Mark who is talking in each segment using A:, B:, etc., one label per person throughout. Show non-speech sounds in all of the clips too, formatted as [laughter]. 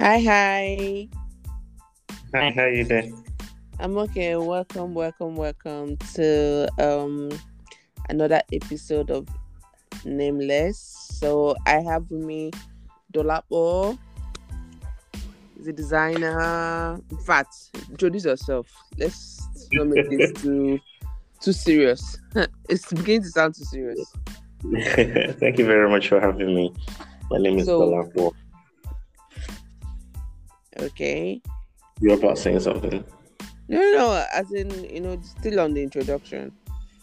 A: Hi, hi.
B: Hi, how are you doing?
A: I'm okay. Welcome, welcome, welcome to um another episode of Nameless. So I have with me Dolapo. A designer. In fact, introduce yourself. Let's not make this [laughs] too too serious. [laughs] it's beginning to sound too serious. [laughs]
B: Thank you very much for having me. My name is
A: So-
B: Dolapo.
A: Okay.
B: You're about saying something.
A: No, no, no. As in, you know, still on the introduction.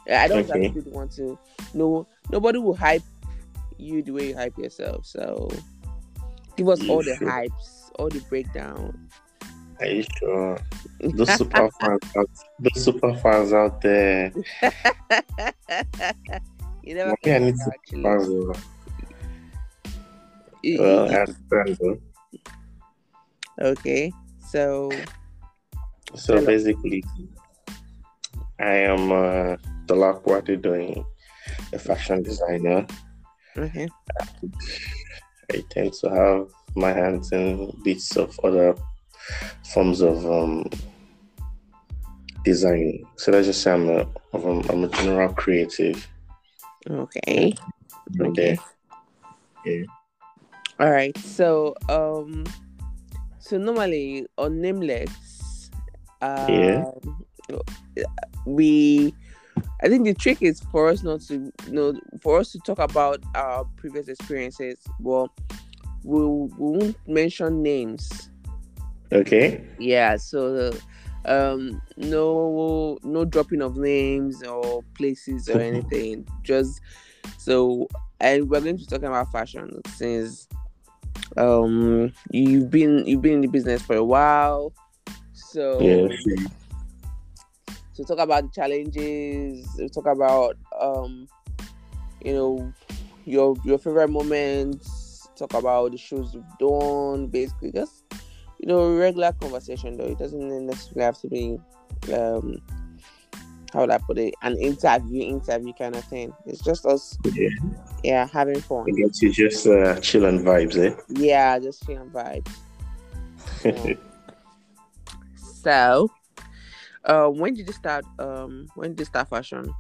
A: Yeah, I don't
B: Okay.
A: actually want to. No, nobody will hype you the way you hype yourself. So, give us all the
B: Sure.
A: hypes, all the breakdown.
B: Are you sure? Those super [laughs] fans out, those super fans out there. [laughs]
A: you never
B: Maybe I need to
A: actually.
B: fans. uh, Well, I understand. though.
A: Okay, so
B: So
A: Hello.
B: basically, I am uh, Dolapo doing a fashion designer.
A: okay,
B: I tend to have my hands in bits of other forms of um, design. So let's just say I'm a, of a, I'm a general creative.
A: okay,
B: Okay.
A: okay. All right. So, um, so normally on Nameless, um,
B: Yeah.
A: we, I think the trick is for us not to, you know, for us to talk about our previous experiences. Well, we, we won't mention names.
B: Okay.
A: Yeah. So, um, no, no dropping of names or places or [laughs] anything. Just so, and we're going to be talking about fashion since um you've been you've been in the business for a while so
B: Yeah.
A: to talk about the challenges talk about um you know your your favorite moments talk about the shows you've done basically just you know regular conversation though it doesn't necessarily have to be um how would i put it an interview interview kind of thing it's just us
B: Yeah.
A: yeah having fun
B: I get you just uh, chill and vibes, eh?
A: yeah just feeling vibes Yeah. [laughs] so uh when did you start um when did you start fashion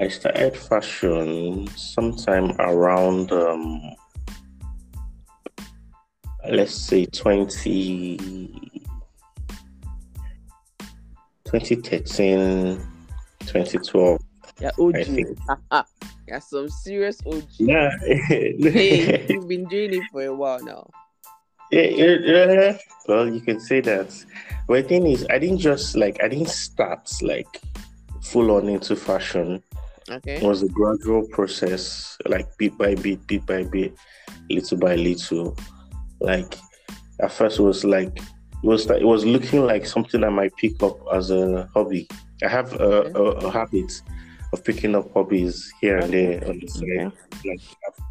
B: I started fashion sometime around um let's say 20 2013 2012
A: yeah og
B: I think. Ah, ah.
A: yeah some serious og
B: yeah [laughs]
A: hey [laughs] you've been doing it for a while now
B: Yeah, yeah, yeah. Well, you can say that. But the thing is, I didn't just like I didn't start like full on into fashion.
A: okay
B: It was a gradual process, like bit by bit, bit by bit, little by little. Like at first, it was like it was it was looking like something I might pick up as a hobby. I have a, a, a habit of picking up hobbies here and there on the side.
A: Okay.
B: Like I've,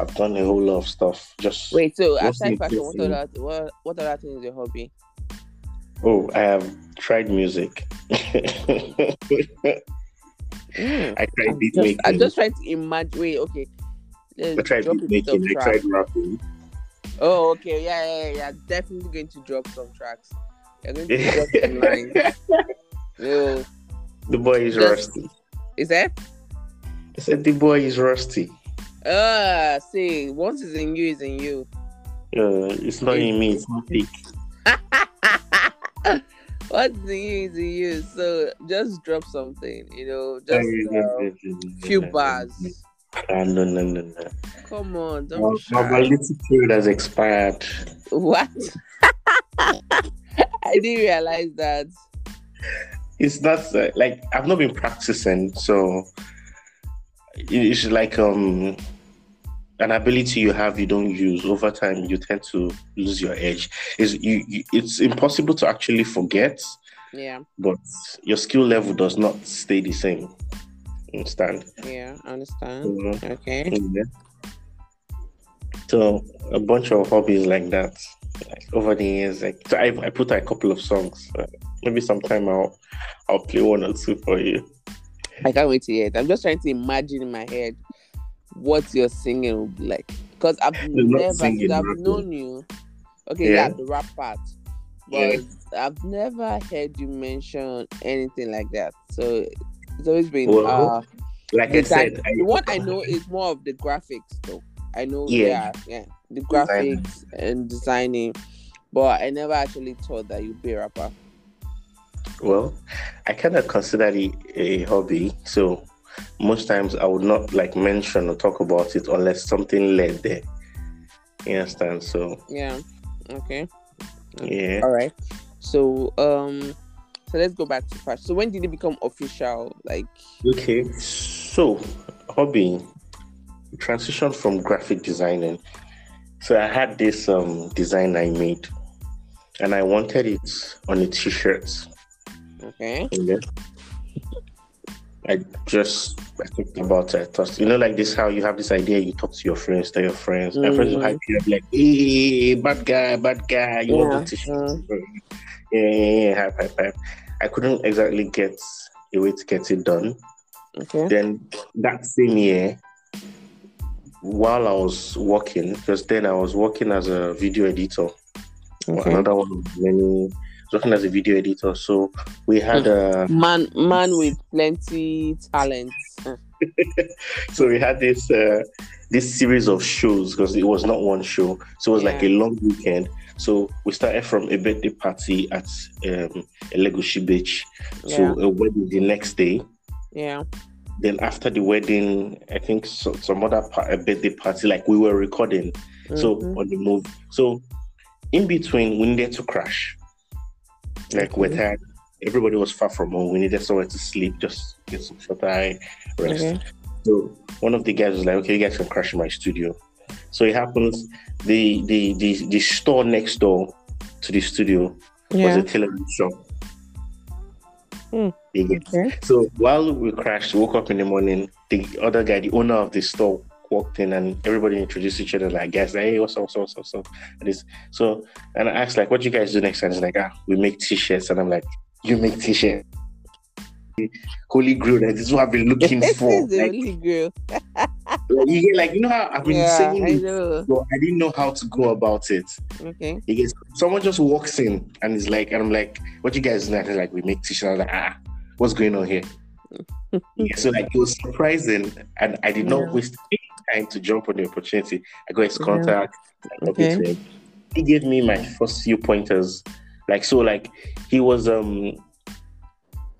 B: I've done a whole lot of stuff. Just
A: wait so aside fashion what other what, what other thing is your hobby
B: Oh, I have tried music. [laughs]
A: Mm,
B: I tried
A: I'm
B: beat
A: just,
B: making.
A: I'm just trying to imagine wait okay Let's
B: I tried beat
A: a bit of
B: making. I tried rapping.
A: Oh okay yeah yeah yeah, definitely going to drop some tracks you're going to [laughs] drop some lines no
B: the boy is
A: Just-
B: rusty.
A: is that
B: I said the boy is rusty.
A: Ah, see, once it's in you, it's in you.
B: Uh, it's not in me. It's not big.
A: What's [laughs] in you is in you. So just drop something, you know, just a few bars.
B: Ah, no, no, no, no.
A: Come on, don't
B: My, my validity period has expired.
A: What? [laughs] I didn't realize that.
B: It's not uh, like I've not been practicing, so it's like um an ability you have you don't use over time. You tend to lose your edge. Is you, you? It's impossible to actually forget,
A: Yeah,
B: but your skill level does not stay the same. Understand?
A: yeah, I understand.
B: Mhm.
A: Okay.
B: Yeah. So a bunch of hobbies like that, like over the years, like so I, I put a couple of songs. Maybe sometime I'll I'll play one or two for you.
A: I can't wait to hear it. I'm just trying to imagine in my head what your singing will be like. Because I've
B: not
A: never,
B: singing,
A: I've
B: rapping.
A: known you, Okay,
B: Yeah.
A: yeah, the rap part. But
B: Yeah.
A: I've never heard you mention anything like that. So it's always been
B: Well,
A: uh
B: Like I said, I,
A: one I know is more of the graphics though. I know
B: Yeah.
A: yeah, yeah. The
B: Designing.
A: graphics and designing. But I never actually thought that you'd be a rapper.
B: well, I kind of consider it a hobby. So most times I would not like mention or talk about it unless something led there. You understand? So
A: Yeah. Okay.
B: yeah.
A: All right. So um so let's go back to fashion. So when did it become official? Like
B: Okay. So hobby transition from graphic designing. So I had this um design I made and I wanted it on a t-shirt.
A: okay.
B: Okay. I just I think about it. I thought, you know, like this how you have this idea, you talk to your friends, tell your friends, my friends will
A: Mhm.
B: hype you up like, hey, bad guy, bad guy, you
A: Yeah,
B: want the t-shirt.
A: mm.
B: Yeah, yeah, yeah, hype, hype, hype. I couldn't exactly get a way to get it done.
A: Okay.
B: Then that same year, while I was working, because then I was working as a video editor,
A: Okay.
B: another one of many working as a video editor. So we had hmm. a
A: Man man with plenty talent. Hmm. [laughs]
B: So we had this uh, this series of shows because it was not one show, so it was like a long weekend. So we started from a birthday party at um, Elegushi Beach,
A: Yeah.
B: so a wedding the next day.
A: Yeah.
B: Then after the wedding, I think so, some other part, a birthday party, like we were recording. So
A: Mhm.
B: on the move. So in between, we needed to crash. Like we're tired. Everybody was far from home. We needed somewhere to sleep, just get some shut eye, rest.
A: Okay.
B: So one of the guys was like, "Okay, you guys can crash in my studio." So it happens. The the the, the store next door to the studio was a television shop. You
A: Okay.
B: So while we crashed, woke up in the morning, the other guy, the owner of the store, walked in and everybody introduced each other like guys, like, hey, what's up, what's up, what's up? And so and I asked like what do you guys do next And He's like, ah, we make t-shirts. And I'm like, you make t-shirts. Holy grail, like, this is what I've been looking for.
A: the
B: Like,
A: only girl.
B: like, you get like you know how I've been
A: Yeah,
B: saying
A: I know.
B: but I didn't know how to go about it.
A: Okay.
B: He gets someone just walks in and is like, and I'm like, what you guys do? Like, we make t-shirts. I was like, ah, what's going on here? [laughs] yeah, so like it was surprising, and I did not
A: Yeah.
B: waste any time to jump on the opportunity. I got his contact. Talked
A: Okay.
B: He gave me my first few pointers. Like so, like he was um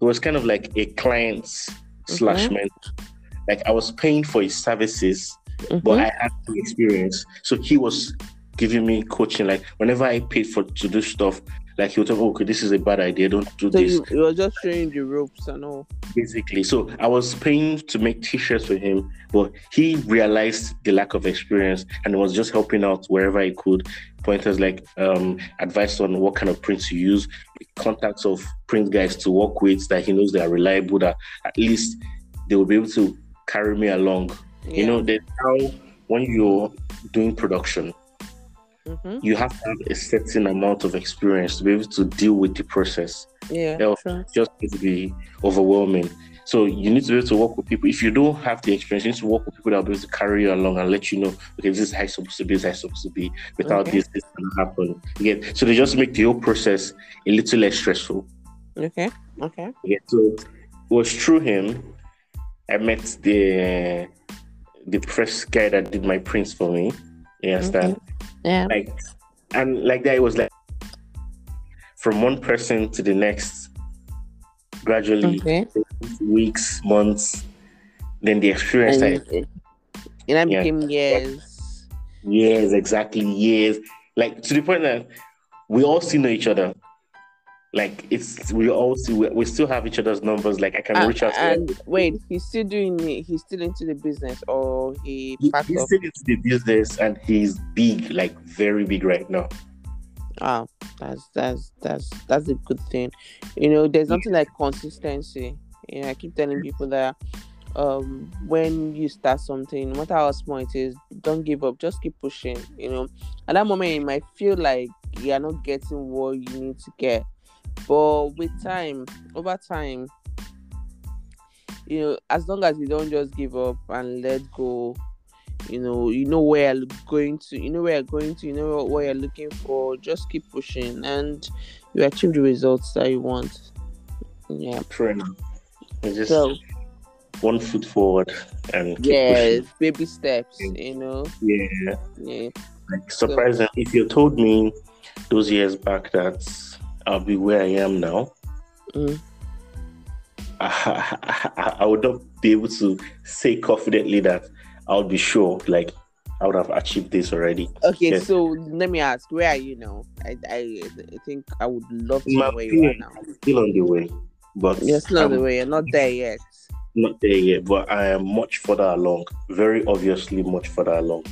B: he was kind of like a client slash
A: Mhm.
B: mentor. Like I was paying for his services, but
A: Mhm.
B: I had the experience. So he was giving me coaching. Like whenever I paid for to do stuff, like he would tell me, okay, this is a bad idea. Don't do
A: So
B: this
A: you, you were just showing the ropes and all.
B: basically. So I was paying to make t-shirts for him, but he realized the lack of experience and was just helping out wherever he could. Pointers like um, advice on what kind of prints to use, contacts of print guys to work with that he knows they are reliable, that at least they will be able to carry me along. You know, that how when you're doing production,
A: hmm
B: you have to have a certain amount of experience to be able to deal with the process.
A: Yeah. Sure.
B: Just to be overwhelming. So you need to be able to work with people. If you don't have the experience, you need to work with people that will be able to carry you along and let you know, okay, this is how it's supposed to be, this is how it's supposed to be. Without
A: Okay.
B: this, this can happen. Get so they just make the whole process a little less stressful.
A: Okay. Okay.
B: Yeah. So it was through him I met the the first guy that did my prints for me. You understand?
A: Yeah.
B: Like and like that it was like from one person to the next gradually
A: Okay.
B: weeks, months, then the experience
A: And,
B: started.
A: and I
B: Yeah.
A: became years.
B: years, exactly years. Like to the point that we all still know each other. Like it's we all see we, we still have each other's numbers. Like I can
A: And,
B: reach out to
A: and wait, he's still doing it. He's still into the business, or he
B: He- he's
A: up.
B: still into the business and he's big, like very big right now.
A: Oh, that's that's that's that's a good thing. You know, there's nothing like consistency. You know, I keep telling people that um when you start something, no matter how small it is, don't give up. Just keep pushing. You know, at that moment you might feel like you are not getting what you need to get, but with time, over time, you know, as long as you don't just give up and let go, you know you know where you're going to you know where you're going to you know what you're looking for just keep pushing and you achieve the results that you want yeah
B: enough. Just
A: so
B: one foot forward and keep
A: yes
B: pushing.
A: baby steps you know
B: Yeah.
A: yeah
B: Like surprising. If you told me those years back that I'll be where I am now,
A: Mm.
B: I, [laughs] I, I would not be able to say confidently that I would be sure, like I would have achieved this already.
A: okay
B: Yes.
A: so let me ask where are you now i i, I think i would love to know where you are now
B: I'm still on the way, but
A: you're still on the way you're not there yet
B: not there yet. But I am much further along. Very obviously, much further along.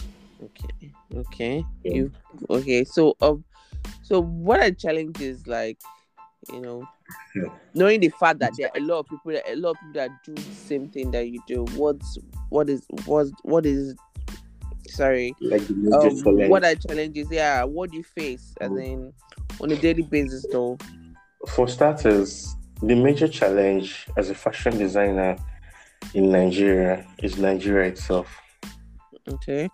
A: Okay. Okay.
B: Yeah.
A: You okay? So um, so what I challenge is like, you know, knowing the fact that there are a lot of people, that a lot of people that do the same thing that you do. What's what is what what is sorry?
B: Like
A: Um, what I challenge is yeah. What do you face? As
B: Mm.
A: in on a daily basis, though.
B: For starters, the major challenge as a fashion designer in Nigeria is Nigeria itself.
A: Okay.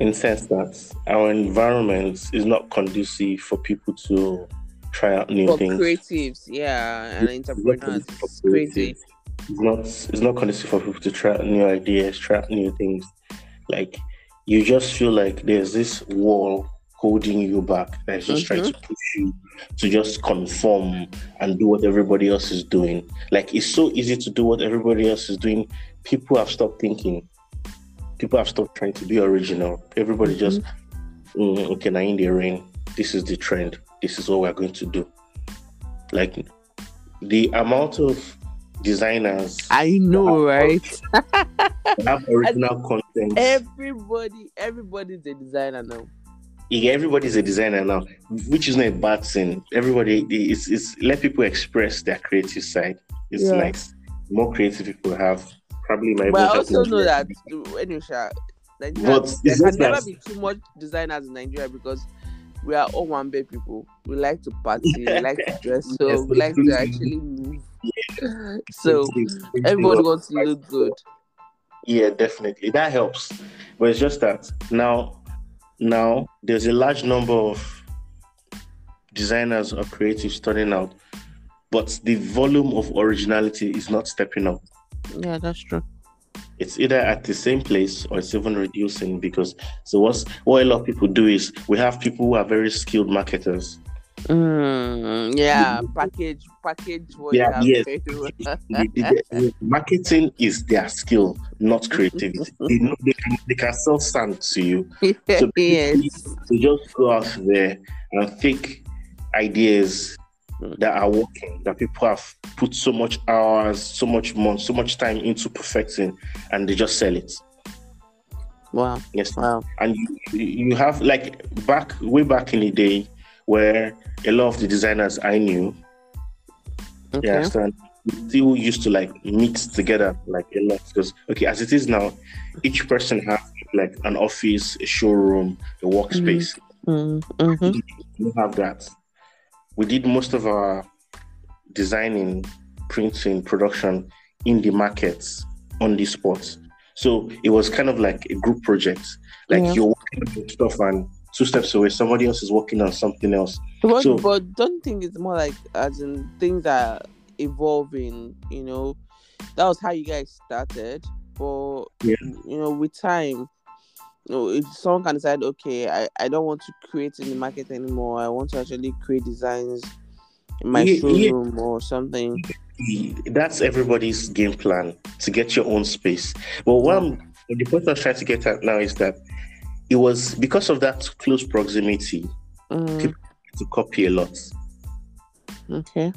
B: In the sense that our environment is not conducive for people to try out new
A: For
B: things.
A: creatives, yeah, and
B: It's
A: entrepreneurs,
B: conducive for
A: it's crazy.
B: It's not it's not conducive for people to try out new ideas, try out new things. Like you just feel like there's this wall holding you back that's just trying to mm-hmm. push you to just conform and do what everybody else is doing. Like it's so easy to do what everybody else is doing. People have stopped thinking. People have stopped trying to be original. Everybody just mm, okay now in the rain. This is the trend. This is what we're going to do. Like the amount of designers
A: I know, right?
B: have [laughs] original content.
A: Everybody, everybody's a designer now.
B: yeah, everybody's a designer now, which is not a bad thing. Everybody is is let people express their creative side. It's
A: Yeah.
B: nice. More creative people have probably my
A: But I also know that anyway, Nigeria,
B: But
A: there can never be too much designers in Nigeria because we are all one big people. We like to party, we like to [laughs] dress, so
B: Yes,
A: we like to actually move. So everybody wants to look good.
B: Yeah, definitely. That helps. But it's just that now now there's a large number of designers or creatives starting out, but the volume of originality is not stepping up.
A: Yeah, that's true.
B: It's either at the same place or it's even reducing because so what's what a lot of people do is we have people who are very skilled marketers.
A: Mm, yeah, package, package. What
B: Yeah,
A: you
B: yes. marketing is their skill, not creativity. [laughs] they know they can they can sell sand to you. So [laughs]
A: yes.
B: to just go out there and fake ideas that are working, that people have put so much hours, so much money, so much time into perfecting, and they just sell it.
A: Wow.
B: Yes,
A: Wow.
B: and you, you have like back way back in the day where a lot of the designers I knew,
A: Okay.
B: yeah, understand, still used to like mix together like a lot because okay, as it is now, each person has like an office, a showroom, a workspace.
A: Mm, mhm.
B: We don't have that. We did most of our designing, printing, production in the markets on the spot. So it was kind of like a group project. Like
A: Yeah.
B: you're working on stuff and two steps away, somebody else is working on something else.
A: But,
B: So-
A: but don't think it's more like as in things are evolving, you know. That was how you guys started. But
B: Yeah.
A: you know, with time, know, if someone can decide, okay, I, I don't want to create in the market anymore, I want to actually create designs in my
B: Yeah, yeah.
A: showroom or something.
B: That's everybody's game plan to get your own space. But what I'm, the point I was trying to get at now is that it was because of that close proximity
A: Mm,
B: to copy a lot.
A: okay.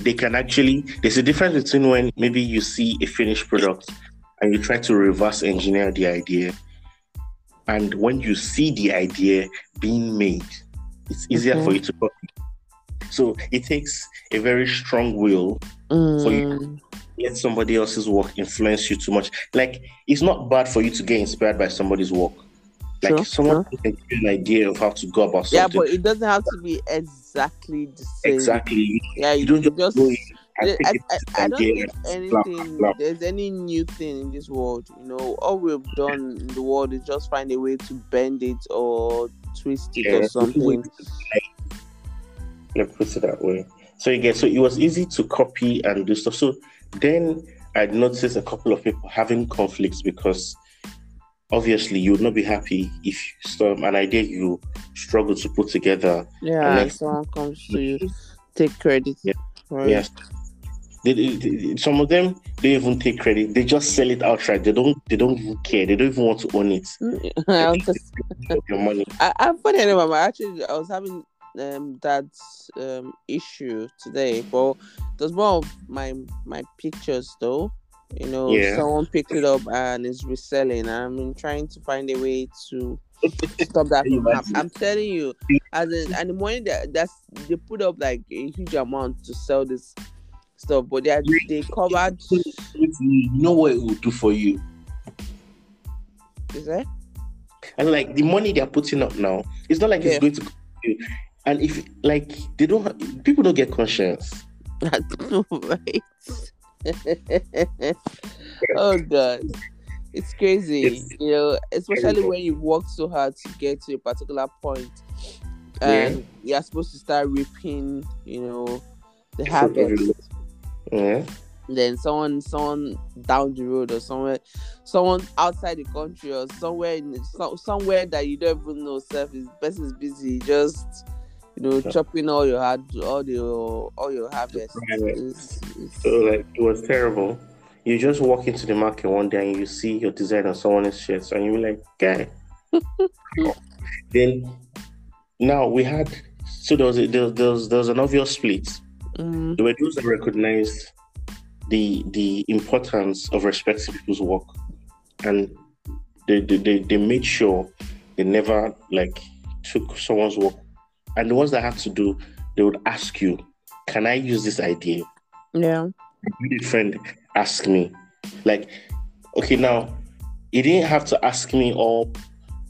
B: they can actually there's a difference between when maybe you see a finished product and you try to reverse engineer the idea and when you see the idea being made it's easier for you to copy so it takes a very strong will For you.
A: Mm,
B: let somebody else's work influence you too much. Like it's not bad for you to get inspired by somebody's work. Like
A: Sure,
B: someone can give you an idea of how to go about
A: yeah,
B: something.
A: Yeah, but it doesn't have to be exactly the same.
B: exactly.
A: Yeah,
B: you
A: you,
B: don't just
A: just I, I, I, I don't think anything blah, blah. there's any new thing in this world. You know, all we've done in the world is just find a way to bend it or twist it yeah, or something.
B: Let's put it that way. So again, so it was easy to copy and do stuff. So then I noticed a couple of people having conflicts because obviously you would not be happy if some an idea you struggle to put together.
A: Yeah, and someone comes to you, take credit.
B: Yeah. Right. Yes. They, they, some of them they even take credit. They just sell it outright. They don't. They don't even care. They don't even want to own it.
A: your [laughs] money. I, I'm funny enough. Actually, I was having um, that um, issue today, but was more of my my pictures though. You know, yeah. someone picked it up and is reselling. I'm trying to find a way to stop that [laughs] from happening. I'm telling you, as in, and the money that that's they put up like a huge amount to sell this stuff, but they are, they covered.
B: You know what it will do for you?
A: Is that?
B: And like the money they are putting up now, it's not like yeah. it's going to. And if like they don't, people don't get conscience. [laughs]
A: right. [laughs] oh god it's crazy it's, you know especially when you work so hard to get to a particular point and yeah. you're supposed to start reaping you know the harvest
B: yeah
A: then someone someone down the road or somewhere someone outside the country or somewhere in somewhere that you don't even know self is person is busy just you know, chopping all your hard, all your all your harvest.
B: So like it was terrible. You just walk into the market one day and you see your design on someone's shirts, and you're like, "Guy." [laughs] then now we had so there was a, there, there, was, there was an obvious split. Mm. There were those that recognized the the importance of respecting people's work, and they they, they, they made sure they never like took someone's work and the ones that had to do, they would ask you, "Can I use this idea?"
A: Yeah.
B: A friend asked me, like, okay, now he didn't have to ask me all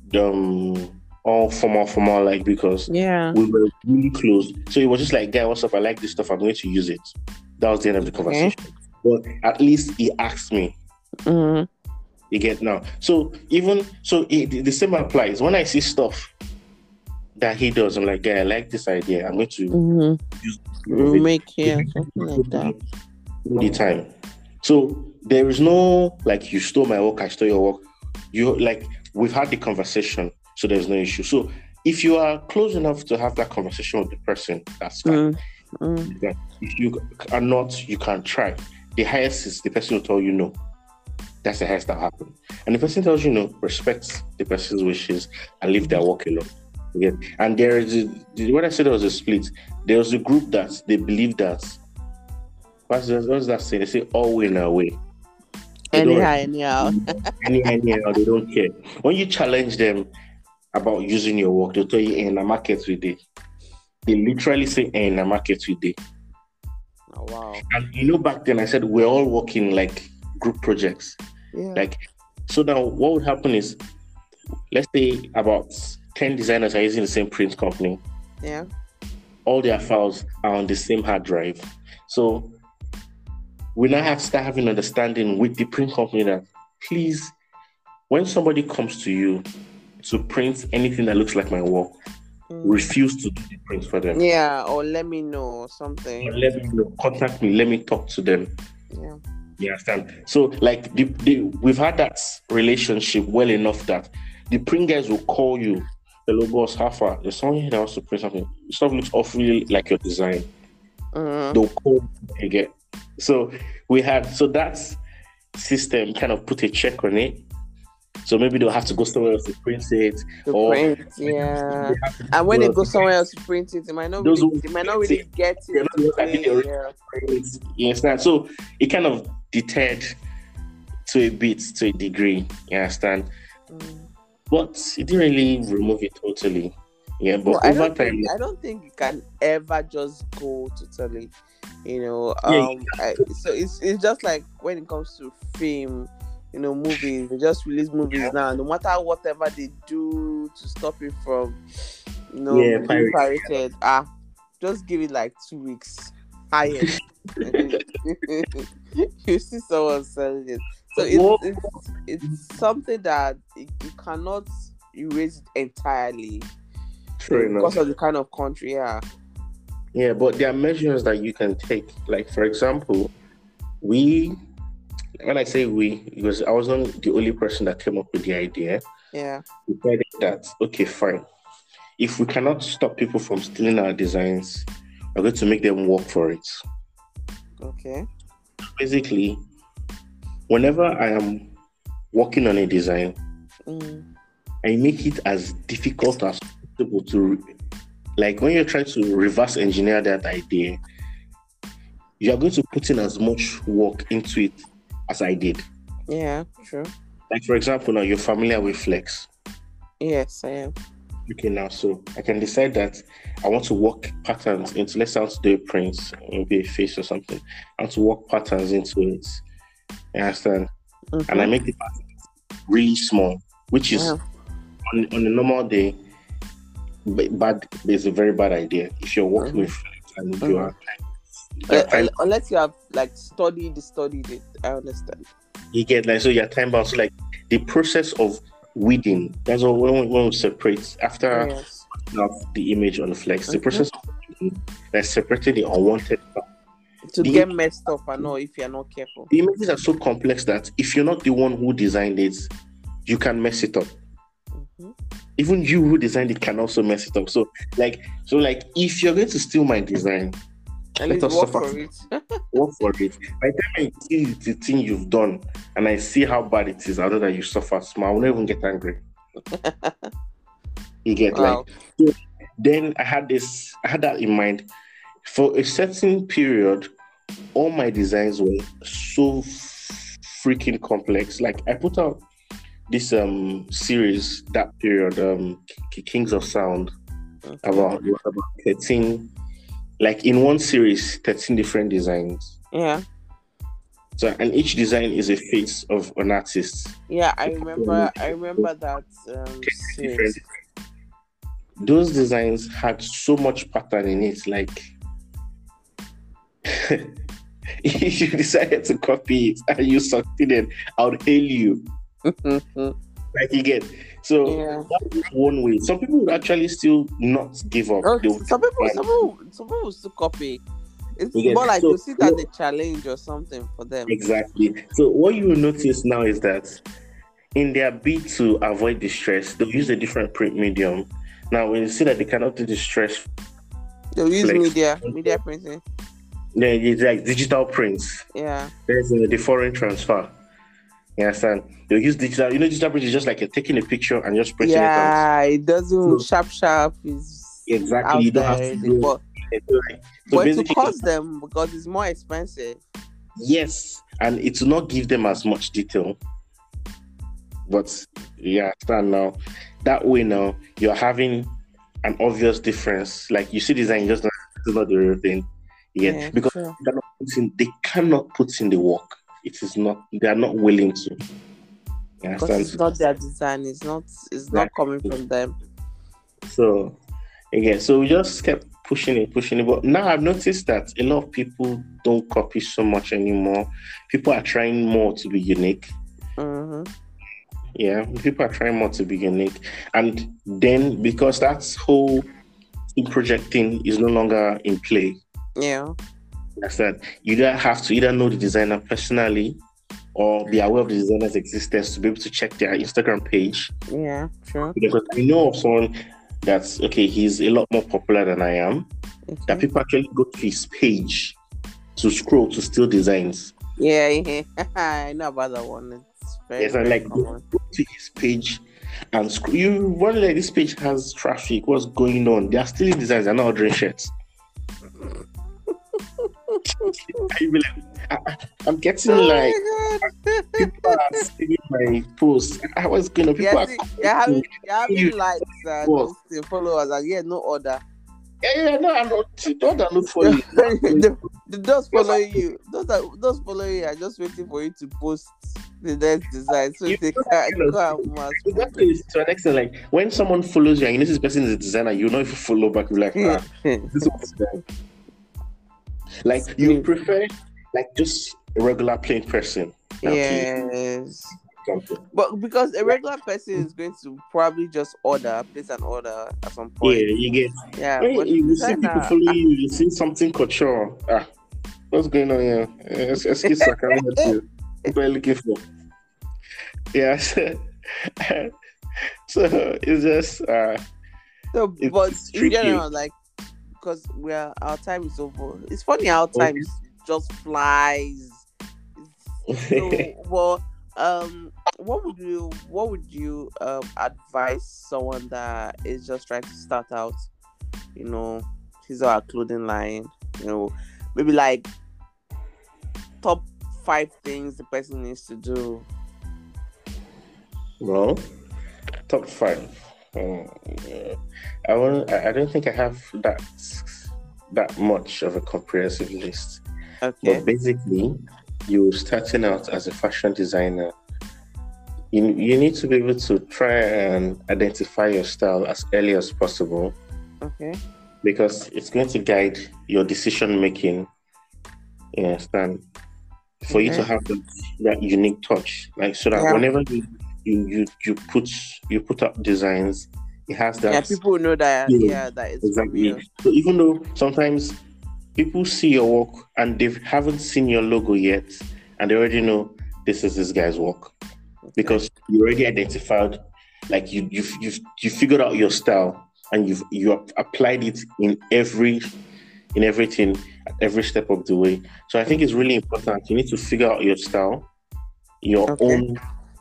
B: the um, all formal, formal, like because
A: yeah,
B: we were really close. So it was just like, guy, what's up? I like this stuff. I'm going to use it. That was the end of the conversation. Okay. But at least he asked me.
A: Mm-hmm.
B: You get now. So even so, it, the same applies. When I see stuff that he does. I'm like, yeah, I like this idea. I'm going to
A: mm-hmm. use make here something like that.
B: All The time. So there is no like you stole my work, I stole your work. You like we've had the conversation, so there's no issue. So if you are close enough to have that conversation with the person, that's fine.
A: Mm-hmm.
B: If you are not, you can try. The highest is the person will tell you no. That's the highest that happened. And the person tells you no, respect the person's wishes and leave their work alone. Yeah. And there is a, when I said there was a split, there was a group that they believe that what's, what's that saying? They say all win away.
A: Anyhow, anyhow. [laughs]
B: anyhow, anyhow, they don't care. When you challenge them about using your work, they'll tell you eh, in a market with it. They literally say eh, in a market with it.
A: Oh wow.
B: And you know back then I said we're all working like group projects.
A: Yeah.
B: Like so now what would happen is let's say about 10 designers are using the same print company.
A: Yeah.
B: All their files are on the same hard drive. So we now have to start having understanding with the print company that please, when somebody comes to you to print anything that looks like my work, mm. refuse to do the print for them.
A: Yeah, or let me know or something.
B: Or let me know. Contact me. Let me talk to them.
A: Yeah.
B: You understand? So, like, the, the, we've had that relationship well enough that the print guys will call you hello boss, how far? There's someone here that wants to print something. Stuff looks awfully like your design.
A: Mm.
B: They'll call again. So we had so that system kind of put a check on it. So maybe they'll have to go somewhere else to print it.
A: To or print, yeah. And when they go somewhere else to print it, they might not really, they might not really get it.
B: Yeah. You understand? So it kind of deterred to a bit, to a degree. You understand?
A: Mm
B: but it didn't really remove it totally. Yeah, but
A: over I time, think, I don't think you can ever just go totally. You know, um, yeah, I, so it's it's just like when it comes to film, you know, movies. They just release movies yeah. now. No matter whatever they do to stop it from, you know,
B: yeah,
A: being pirated. Ah, just give it like two weeks. highest. [laughs] you see someone selling it. So it's, it's, it's something that you cannot erase it entirely
B: True enough.
A: because of the kind of country. Yeah.
B: Yeah, but there are measures that you can take. Like, for example, we, when I say we, because I wasn't the only person that came up with the idea,
A: Yeah.
B: we decided that, okay, fine. If we cannot stop people from stealing our designs, we're going to make them work for it.
A: Okay.
B: Basically, whenever I am working on a design,
A: Mm.
B: I make it as difficult as possible to like when you're trying to reverse engineer that idea, you are going to put in as much work into it as I did.
A: Yeah. True.
B: Like for example, now you're familiar with Flex.
A: Yes, I am.
B: Okay, now so I can decide that I want to work patterns into let's say I want to do a print, maybe a face or something. I want to work patterns into it. You understand? And I make the patterns really small, which is
A: Yeah.
B: on, on a normal day, ba- bad is a very bad idea. If you're working
A: Mhm.
B: with friends and you
A: Mhm.
B: are,
A: Uh, unless you have like studied studied it, I understand.
B: you get like so you're time bound. Like the process of weeding, that's all when we, when we separate after
A: yes.
B: the image on the flex, the
A: Mhm.
B: process of weeding, that's separating the unwanted part.
A: To
B: the-
A: get messed up, I know if you're not careful.
B: The images are so complex that if you're not the one who designed it, you can mess it up.
A: Mhm.
B: even you who designed it can also mess it up. So like so like if you're going to steal my design,
A: At
B: Let us suffer.
A: for it. [laughs]
B: work for it. By the time I see the thing you've done and I see how bad it is, I know that you suffer small, I won't even get angry. [laughs] You get
A: wow.
B: like then I had this I had that in mind. For a certain period, all my designs were so freaking complex. Like I put out this um series that period, um Kings of Sound, about about 13 like in one series 13 different designs
A: Yeah.
B: so and each design is a face of an artist
A: Yeah, I remember. I remember that um, series.
B: those designs had so much pattern in it like [laughs] if you decided to copy it and you succeeded i would hail you [laughs] like you get so
A: yeah.
B: one way some people would actually still not give up would
A: some people, some people, some people still copy. It's more like
B: so-
A: you see that the challenge or something for them.
B: Exactly. So what you will notice now is that in their bid to avoid distress, they'll use a different print medium. Now when you see that they cannot do distress,
A: They'll use media, media printing.
B: then it's like digital prints.
A: Yeah.
B: There's uh, the foreign transfer. You understand? They'll use digital. You know, digital print is just like you're taking a picture and just printing it out.
A: Yeah, it doesn't
B: So-
A: sharp sharp is
B: Exactly, you don't have to do
A: but,
B: it. So, like, so
A: but it cost them because it's more expensive.
B: yes, and it will not give them as much detail. But yeah, stand now. That way now you're having an obvious difference. Like you see design, just not the real thing. Yeah,
A: Yeah,
B: because they cannot, in, they cannot put in the work. It is not. They are not willing to.
A: Because it's not their design. It's not. It's not coming from them.
B: So again, so we just kept pushing it, pushing it. But now I've noticed that a lot of people don't copy so much anymore. People are trying more to be unique.
A: hmm
B: Yeah, people are trying more to be unique. And then because that's whole projecting is no longer in play.
A: Yeah.
B: That you either have to either know the designer personally or be aware of the designer's existence to be able to check their Instagram page.
A: Yeah. sure.
B: Because I know of someone that's okay, he's a lot more popular than I am. That people actually go to his page to scroll to steal designs.
A: Yeah, [laughs] yeah. I know about that one. It's very,
B: Yes,
A: very
B: like
A: common.
B: go to his page and scroll. You wonder like this page has traffic. What's going on? They are stealing designs. They're not ordering shirts. I be like, I, am getting
A: Oh
B: like people are stealing my posts. I was to people
A: Yeah,
B: are
A: you're having, you're having likes and
B: What?
A: followers, and yeah, no order.
B: yeah, yeah, no, I'm not. Don't look for you.
A: the, the, those following you, those are those following you are just waiting for you to post the next design, so
B: You
A: they can go and mass
B: That to an extent like when someone follows you and you know this person is a designer, you know if you follow back, you're like, ah, [laughs] this there. Like you prefer like just a regular plain person.
A: Yes. But because a regular person is going to probably just order, place an order at some point.
B: Yeah, you get.
A: Yeah. But
B: you see people follow you, you see something couture. Ah, what's going on here? Eh, es- Excuse me, I can't help you. What are you looking for? Yeah. [laughs] So, it's just uh
A: So,
B: It's
A: but in
B: tricky.
A: general, like, because we are our time is over. It's funny how time just flies. So, [laughs] well, um, what would you what would you um advise someone that is just trying to start out? You know, his or her clothing line. You know, maybe like top five things the person needs to do.
B: well, top five. Um. I want. I don't think I have that that much of a comprehensive list.
A: Okay.
B: But basically, you're starting out as a fashion designer. You, you need to be able to try and identify your style as early as possible
A: Okay.
B: because it's going to guide your decision making. You understand? For you to have that, that unique touch, like so that
A: Yeah.
B: whenever you, you you you put you put up designs, it has that
A: yeah, people know that.
B: Yeah,
A: Yeah, that from
B: Exactly.
A: you.
B: So even though sometimes people see your work and they haven't seen your logo yet, and they already know this is this guy's work because you already identified, like you you've you've you figured out your style and you've you applied it in every in everything at every step of the way. So I think it's really important. You need to figure out your style, your
A: Okay.
B: own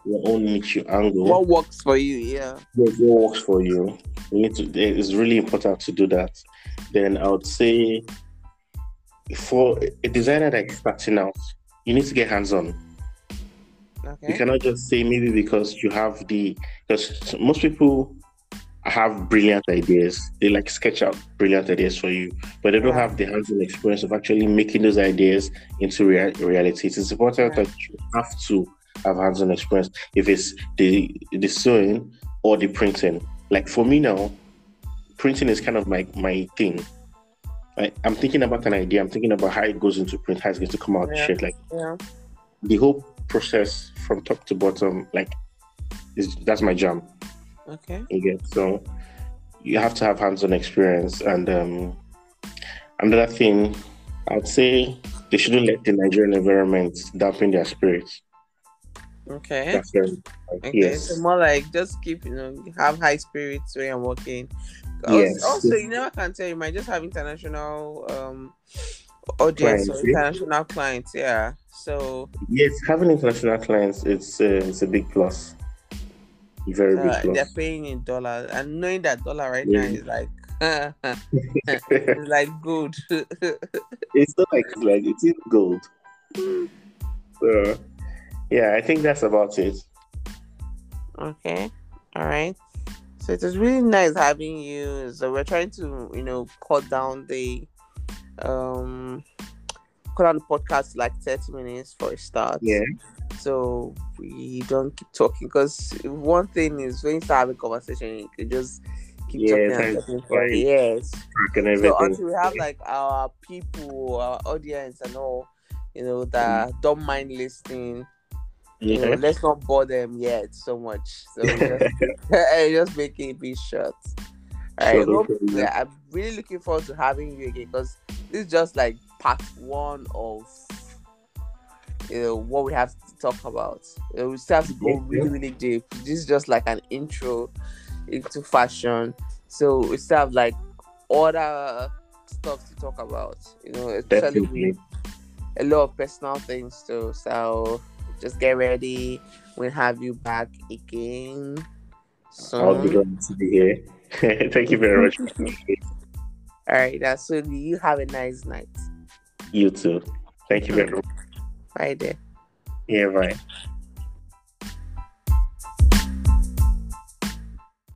B: your own niche, your angle
A: what works for you? Yeah.
B: what what works for you. You need to. It's really important to do that. Then I would say, for a designer that is starting out, you need to get hands on. You cannot just say maybe because you have the because most people have brilliant ideas. They like sketch out brilliant ideas for you, but they don't have the hands-on experience of actually making those ideas into rea- reality. It's important that you have to have hands-on experience. If it's the the sewing or the printing, like for me now, printing is kind of my my thing. I, I'm thinking about an idea. I'm thinking about how it goes into print, how it's going to come out.
A: Yeah.
B: Shit, like
A: Yeah.
B: the whole process from top to bottom, like, is that's my jam.
A: Okay.
B: Get so you have to have hands-on experience, and um, another thing, I'd say they shouldn't let the Nigerian environment dampen their spirits.
A: Okay.
B: That's very
A: Okay.
B: yes,
A: So more like just keep you know have high spirits when you're working.
B: Yes.
A: Also, you never can tell. You might just have international um audience
B: Clients,
A: or
B: yeah.
A: international clients. Yeah. So
B: yes, having international clients, it's uh, it's a big plus. Very
A: uh,
B: big
A: they're paying in dollars, and knowing that dollar right
B: Yeah.
A: now is like [laughs] [laughs] it's like good. [laughs]
B: it's not like it's like it's in gold. So yeah, I think that's about it.
A: Okay. All right. So it was really nice having you. So we're trying to, you know, cut down the um cut down the podcast like 30 minutes for a start.
B: Yeah.
A: So we don't keep talking because one thing is when you start having conversation, you can just keep
B: Yeah,
A: talking and
B: thanks.
A: talking for years. So
B: everything.
A: until we have like our people, our audience and all, you know, that don't mind listening
B: yeah.
A: let's not bore them yet so much. So just, [laughs] [laughs] just make it be short. All right,
B: Sure, no
A: hope,
B: problem.
A: yeah, I'm really looking forward to having you again because this is just like part one of you know what we have to talk about. You know, we still have to go really, really deep. This is just like an intro into fashion. So we still have like other stuff to talk about. You know, especially
B: Definitely.
A: with a lot of personal things too. So just get ready. We'll have you back again So
B: I'll be glad to be here. [laughs] Thank you very much. [laughs]
A: All right, that's so you have a nice night.
B: You too. Thank you very much.
A: Bye there.
B: Yeah, bye.